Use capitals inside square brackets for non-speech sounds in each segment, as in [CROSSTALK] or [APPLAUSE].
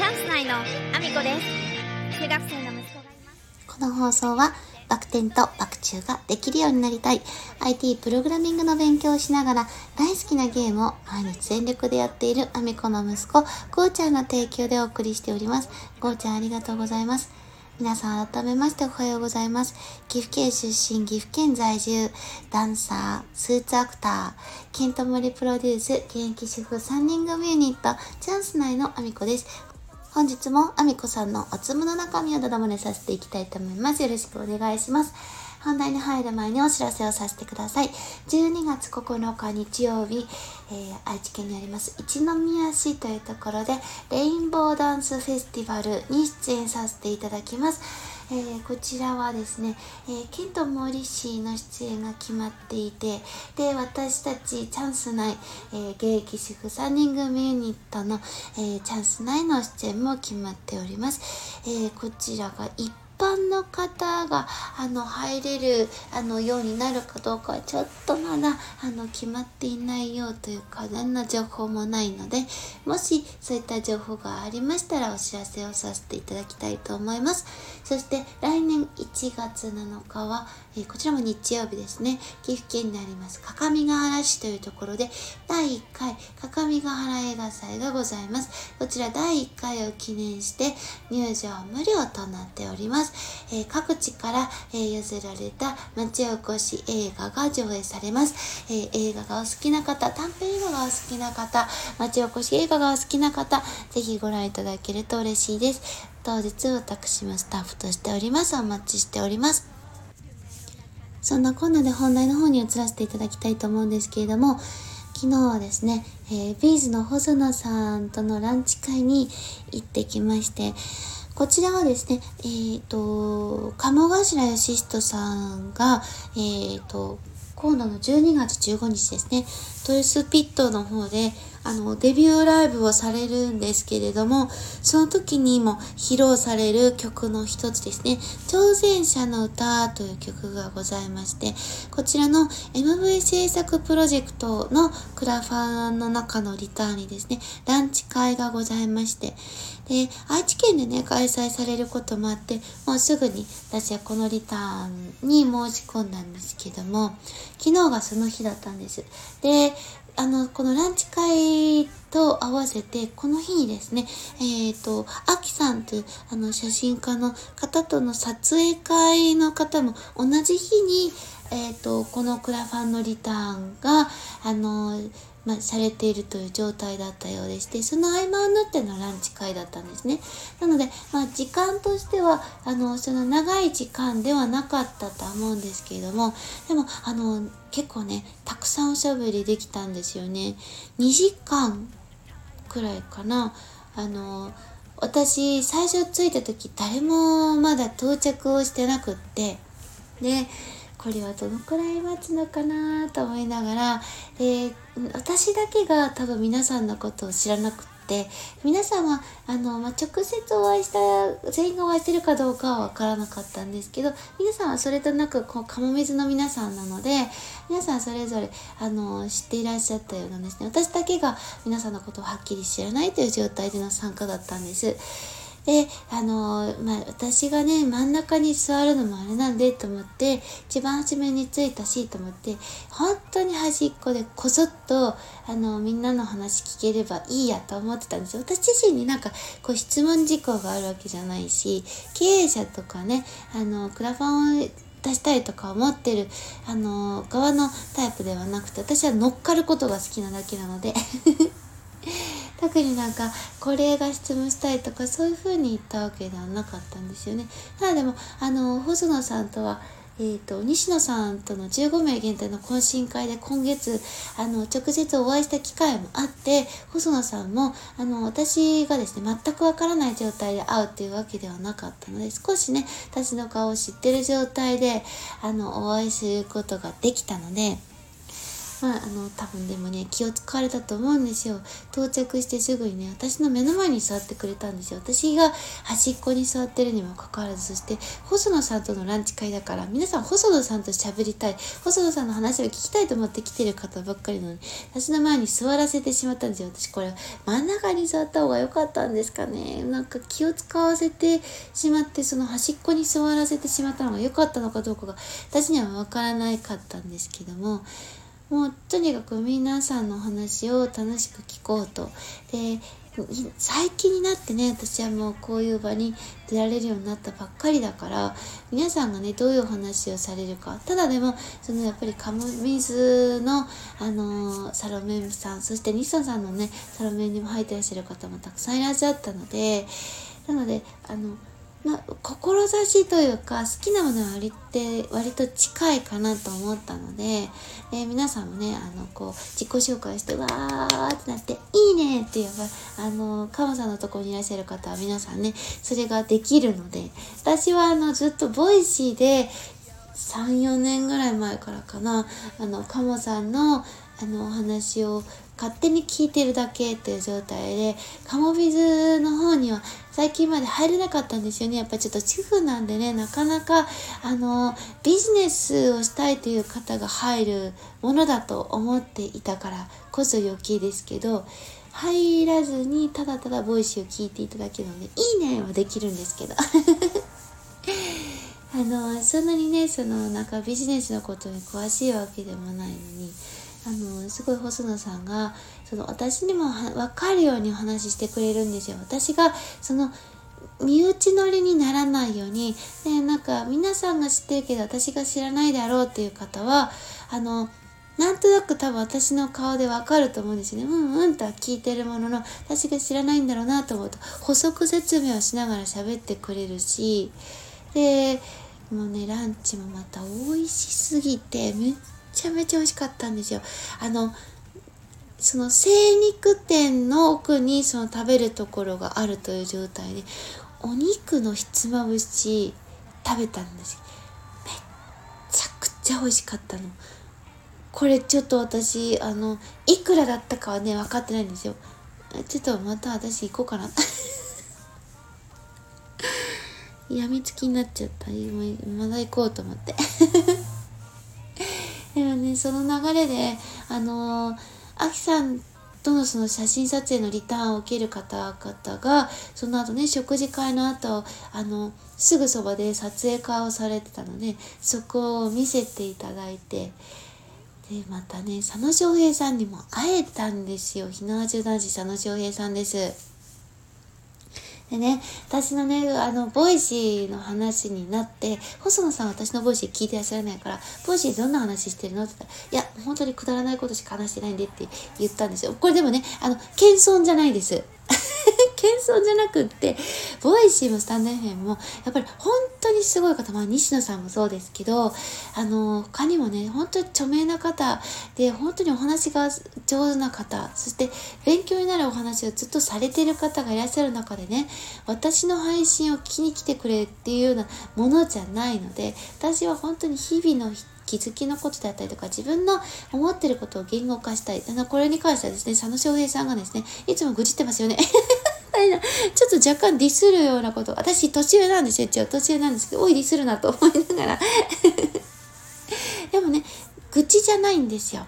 チャンス内のアミコです中学生の息子がいますこの放送はバク転とバク宙ができるようになりたい IT プログラミングの勉強をしながら大好きなゲームを毎日全力でやっているアミコの息子、ゴーちゃんの提供でお送りしております。ゴーちゃんありがとうございます。皆さん改めましておはようございます。岐阜県出身、岐阜県在住、ダンサー、スーツアクター、ケントモリプロデュース、現役主婦3人組ユニット、チャンス内のアミコです。本日もアミコさんのおつむの中身をだだ漏れさせていきたいと思います。よろしくお願いします。本題に入る前にお知らせをさせてください。12月9日日曜日、えー、愛知県にあります一宮市というところでレインボーダンスフェスティバルに出演させていただきます。えー、こちらはですね、えー、ケント・モーリ氏の出演が決まっていて、で、私たちチャンス内、えー、現役主婦3人組ユニットの、えチャンス内の出演も決まっております。えこちらが般の方があの入れるあのようになるかどうかはちょっとまだあの決まっていないようというか何の情報もないのでもしそういった情報がありましたらお知らせをさせていただきたいと思います。そして来年1月7日は、えー、こちらも日曜日ですね。岐阜県にあります各務原市というところで第1回各務原映画祭がございます。こちら第1回を記念して入場無料となっております。えー、各地から、えー、寄せられた町おこし映画が上映されます。えー、映画がお好きな方、短編映画がお好きな方、町おこし映画がお好きな方、ぜひご覧いただけると嬉しいです。当日私もスタッフとしております。お待ちしております。そんなこんなで本題の方に移らせていただきたいと思うんですけれども、昨日はですね、えー、ビーズの細野さんとのランチ会に行ってきまして、こちらはですね、えっ、ー、と、鴨頭義人さんが、えっ、ー、と、今度の12月15日ですね、トイスピットの方で、あの、デビューライブをされるんですけれども、その時にも披露される曲の一つですね、挑戦者の歌という曲がございまして、こちらの MV 制作プロジェクトのクラファンの中のリターンにですね、ランチ会がございまして、で、愛知県でね、開催されることもあって、もうすぐに私はこのリターンに申し込んだんですけども、昨日がその日だったんです。で、あの、このランチ会と合わせて、この日にですね、えっ、ー、と、アキさんという、あの、写真家の方との撮影会の方も同じ日に、えっ、ー、と、このクラファンのリターンが、あの、まあ、されているという状態だったようでして、その合間を縫ってのランチ会だったんですね。なので、まあ、時間としては、あの、その長い時間ではなかったと思うんですけれども、でも、あの、結構ね、たくさんおしゃべりできたんですよね。2時間くらいかな。あの、私、最初着いた時、誰もまだ到着をしてなくって、で、これはどのくらい待つのかなと思いながらで私だけが多分皆さんのことを知らなくって皆さんはあの、まあ、直接お会いした全員がお会いしてるかどうかは分からなかったんですけど皆さんはそれとなくこうカモメズの皆さんなので皆さんそれぞれあの知っていらっしゃったようなんですね私だけが皆さんのことをはっきり知らないという状態での参加だったんです。で、あのまあ、私がね、真ん中に座るのもあれなんでと思って、一番初めについたしと思って、本当に端っこでこそっと、あの、みんなの話聞ければいいやと思ってたんですよ。私自身になんか、こう質問事項があるわけじゃないし、経営者とかね、あの、クラファンを出したいとか思ってる、あの、側のタイプではなくて、私は乗っかることが好きなだけなので特になんかこれが質問したいとかそういう風に言ったわけではなかったんですよね。ただでもあの細野さんとはえーと、西野さんとの15名限定の懇親会で今月あの直接お会いした機会もあって細野さんもあの私がですね全くわからない状態で会うっていうわけではなかったので少しね私の顔を知ってる状態であのお会いすることができたのでまあ、あの多分でもね気を使われたと思うんですよ。到着してすぐにね私の目の前に座ってくれたんですよ。私が端っこに座ってるにもかかわらずそして細野さんとのランチ会だから皆さん細野さんと喋りたい。細野さんの話を聞きたいと思って来てる方ばっかりなのに私の前に座らせてしまったんですよ。私これ真ん中に座った方が良かったんですかね。なんか気を使わせてしまってその端っこに座らせてしまったのが良かったのかどうかが私には分からないかったんですけどももうとにかく皆さんのお話を楽しく聞こうと。で最近になってね私はもうこういう場に出られるようになったばっかりだから皆さんがねどういうお話をされるかただでもそのやっぱりカモミズのあのサロメンさんそして西野さんのねサロメンにも入ってらっしゃる方もたくさんいらっしゃったのでなのであのま志というか好きなものは割って割と近いかなと思ったので、えー、皆さんもねあのこう自己紹介してわーってなって「いいね」って言えばあのカモさんのところにいらっしゃる方は皆さんねそれができるので私はあのずっと Voicy で3、4年ぐらい前からかなあのカモさんのあのお話を勝手に聞いてるだけっていう状態でカモビズの方には最近まで入れなかったんですよね。やっぱちょっと主婦なんでねなかなかあのビジネスをしたいという方が入るものだと思っていたからこそ余計ですけど入らずにただただ Voicy を聞いていただけるので「いいね」はできるんですけど。[LAUGHS] あのそんなにねそのなんかビジネスのことに詳しいわけでもないのにあのすごい細野さんがその私にも分かるようにお話ししてくれるんですよ。私がその身内乗りにならないように、ね、なんか皆さんが知ってるけど私が知らないだろうっていう方はあのなんとなく多分私の顔でわかると思うんですよね。うんうんとは聞いてるものの私が知らないんだろうなと思うと補足説明をしながら喋ってくれるしでもうねランチもまた美味しすぎてめっちゃめちゃ美味しかったんですよ。あのその精肉店の奥にその食べるところがあるという状態でお肉のひつまぶし食べたんです。めっちゃくちゃ美味しかったの。これちょっと私あのいくらだったかはね分かってないんですよ。ちょっとまた私行こうかな。[LAUGHS] やみつきになっちゃった。今まだ行こうと思って。[LAUGHS] でもねその流れであのー、アキさんとのその写真撮影のリターンを受ける方々がその後ね食事会の後あのすぐそばで撮影会をされてたのでそこを見せていただいてでまたね佐野翔平さんにも会えたんですよ火縄銃男子佐野翔平さんです。でね、私のね、あの、 Voicyの話になって、細野さん私の Voicy聞いてらっしゃらないから、 Voicyどんな話してるのって言ったら、いや、本当にくだらないことしか話してないんでって言ったんですよ。これでもね、あの、謙遜じゃないです。[LAUGHS] 謙遜じゃなくって、 Voicyも stand.fm も、やっぱり本当にすごい方、まあ西野さんもそうですけど、あの、他にもね、本当に著名な方で、本当にお話が上手な方、そして勉強になるお話をずっとされてる方がいらっしゃる中でね、私の配信を聞きに来てくれっていうようなものじゃないので、私は本当に日々の人気づきのことだったりとか、自分の思ってることを言語化したい。あの、これに関してはですね、佐野翔平さんがですね、いつも愚痴ってますよね。[LAUGHS] ちょっと若干ディスるようなこと。私、年上なんですよ。一応、年上なんですけど、おい、ディスるなと思いながら。[LAUGHS] でもね、愚痴じゃないんですよ。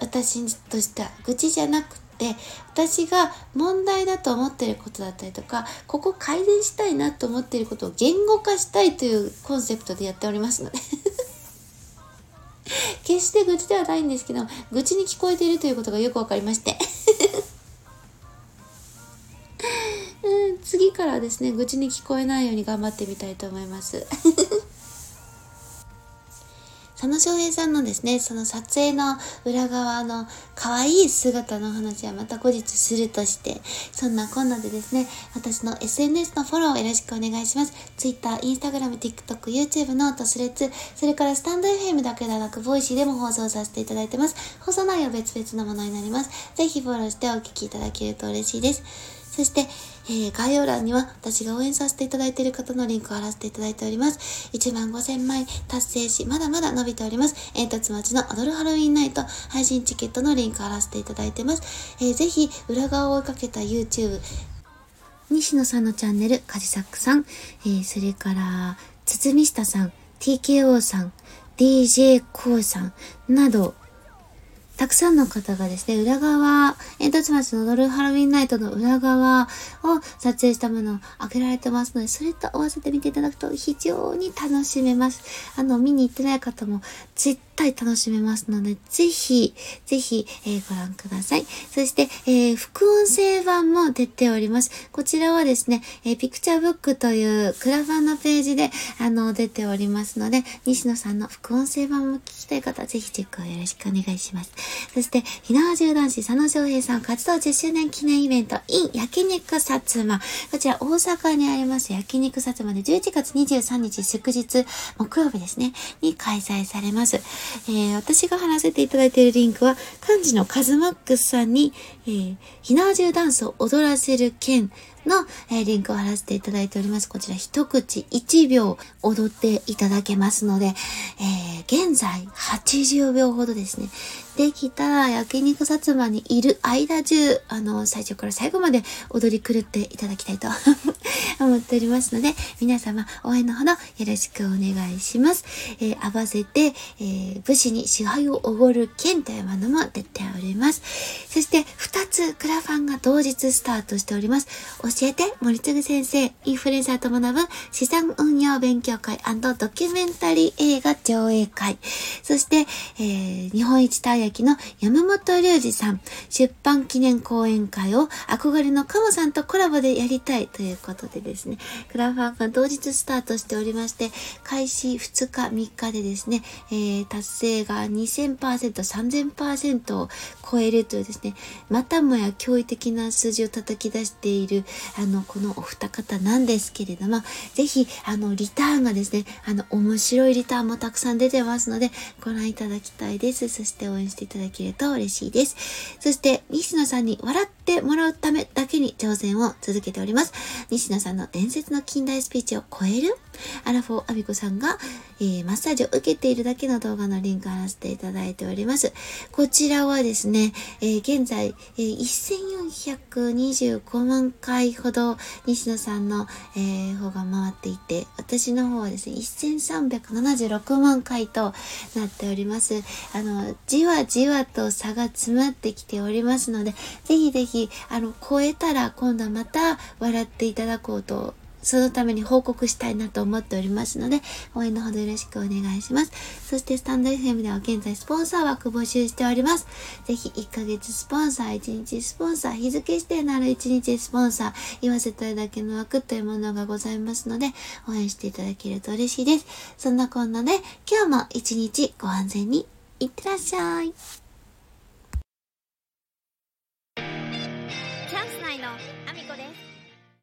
私としては。愚痴じゃなくて、私が問題だと思ってることだったりとか、ここ改善したいなと思ってることを言語化したいというコンセプトでやっておりますので [LAUGHS] 決して愚痴ではないんですけど、愚痴に聞こえているということがよくわかりまして [LAUGHS] うん、次からですね、愚痴に聞こえないように頑張ってみたいと思います。[LAUGHS] 佐野翔平さんのですね、その撮影の裏側の可愛い姿の話はまた後日するとして、そんなこんなでですね、私の SNS のフォローをよろしくお願いします。Twitter、Instagram、TikTok、 YouTube、note、Threads、それから stand.fm だけではなく、 Voicy でも放送させていただいてます。放送内容別々のものになります。ぜひフォローしてお聞きいただけると嬉しいです。そして、えー、概要欄には私が応援させていただいている方のリンクを貼らせていただいております。1万5000枚達成し、まだまだ伸びております。えんとつ町の踊るハロウィンナイト配信チケットのリンクを貼らせていただいてます。えー、ぜひ、裏側を追いかけた YouTube、西野さんのチャンネル、カジサックさん、えー、それから、堤下さん、TKO さん、DJ コウさんなど、たくさんの方がですね、裏側、煙突町のドルハロウィンナイトの裏側を撮影したものを開けられてますので、それと合わせて見ていただくと非常に楽しめます。あの、見に行ってない方も絶対楽しめますので、ぜひ、ぜひ、えー、ご覧ください。そして、えー、副音声版も出ております。こちらはですね、えー、ピクチャーブックというクラファンのページで、あの、出ておりますので、西野さんの副音声版も聞きたい方、ぜひチェックをよろしくお願いします。そして、ひなわじゅう男子佐野翔平さん活動10周年記念イベント in 焼肉薩摩。こちら大阪にあります焼肉薩摩で11月23日祝日木曜日ですね、に開催されます。えー、私が貼らせていただいているリンクは、漢字のカズマックスさんに、えー、ひなわじゅうダンスを踊らせる剣の、えー、リンクを貼らせていただいております。こちら一口1秒踊っていただけますので、えー、現在80秒ほどですね。できたら焼肉薩摩にいる間中、あの、最初から最後まで踊り狂っていただきたいと [LAUGHS] 思っておりますので、皆様応援のほどよろしくお願いします。えー、合わせて、えー、武士に支配をおごる剣というものも出ております。そして、2つクラファンが同日スタートしております。教えて、森次先生、インフルエンサーと学ぶ資産運用勉強会ドキュメンタリー映画上映会。そして、えー、日本一たい焼きの山本隆二さん、出版記念講演会を憧れのカモさんとコラボでやりたいということでですね、クラファンが同日スタートしておりまして、開始2日3日でですね、えー、達成が2000%、3000%を超えるというですね、またもや驚異的な数字を叩き出している、あの、このお二方なんですけれども、ぜひ、あの、リターンがですね、あの、面白いリターンもたくさん出てますので、ご覧いただきたいです。そして応援していただけると嬉しいです。そして、西野さんに笑ってもらうためだけに挑戦を続けております。西野さんの伝説の近代スピーチを超える？アラフォーアミコさんが、えー、マッサージを受けているだけの動画のリンクを貼らせていただいております。こちらはですね、えー、現在、えー、1425万回ほど西野さんの、えー、方が回っていて、私の方はですね、1376万回となっております。あの、じわじわと差が詰まってきておりますので、ぜひぜひ、あの、超えたら今度はまた笑っていただこうとそのために報告したいなと思っておりますので、応援のほどよろしくお願いします。そして、スタンド FM では現在スポンサー枠募集しております。ぜひ、1ヶ月スポンサー、1日スポンサー、日付指定のある1日スポンサー、言わせたいだけの枠というものがございますので、応援していただけると嬉しいです。そんなこんなで、今日も一日ご安全にいってらっしゃい。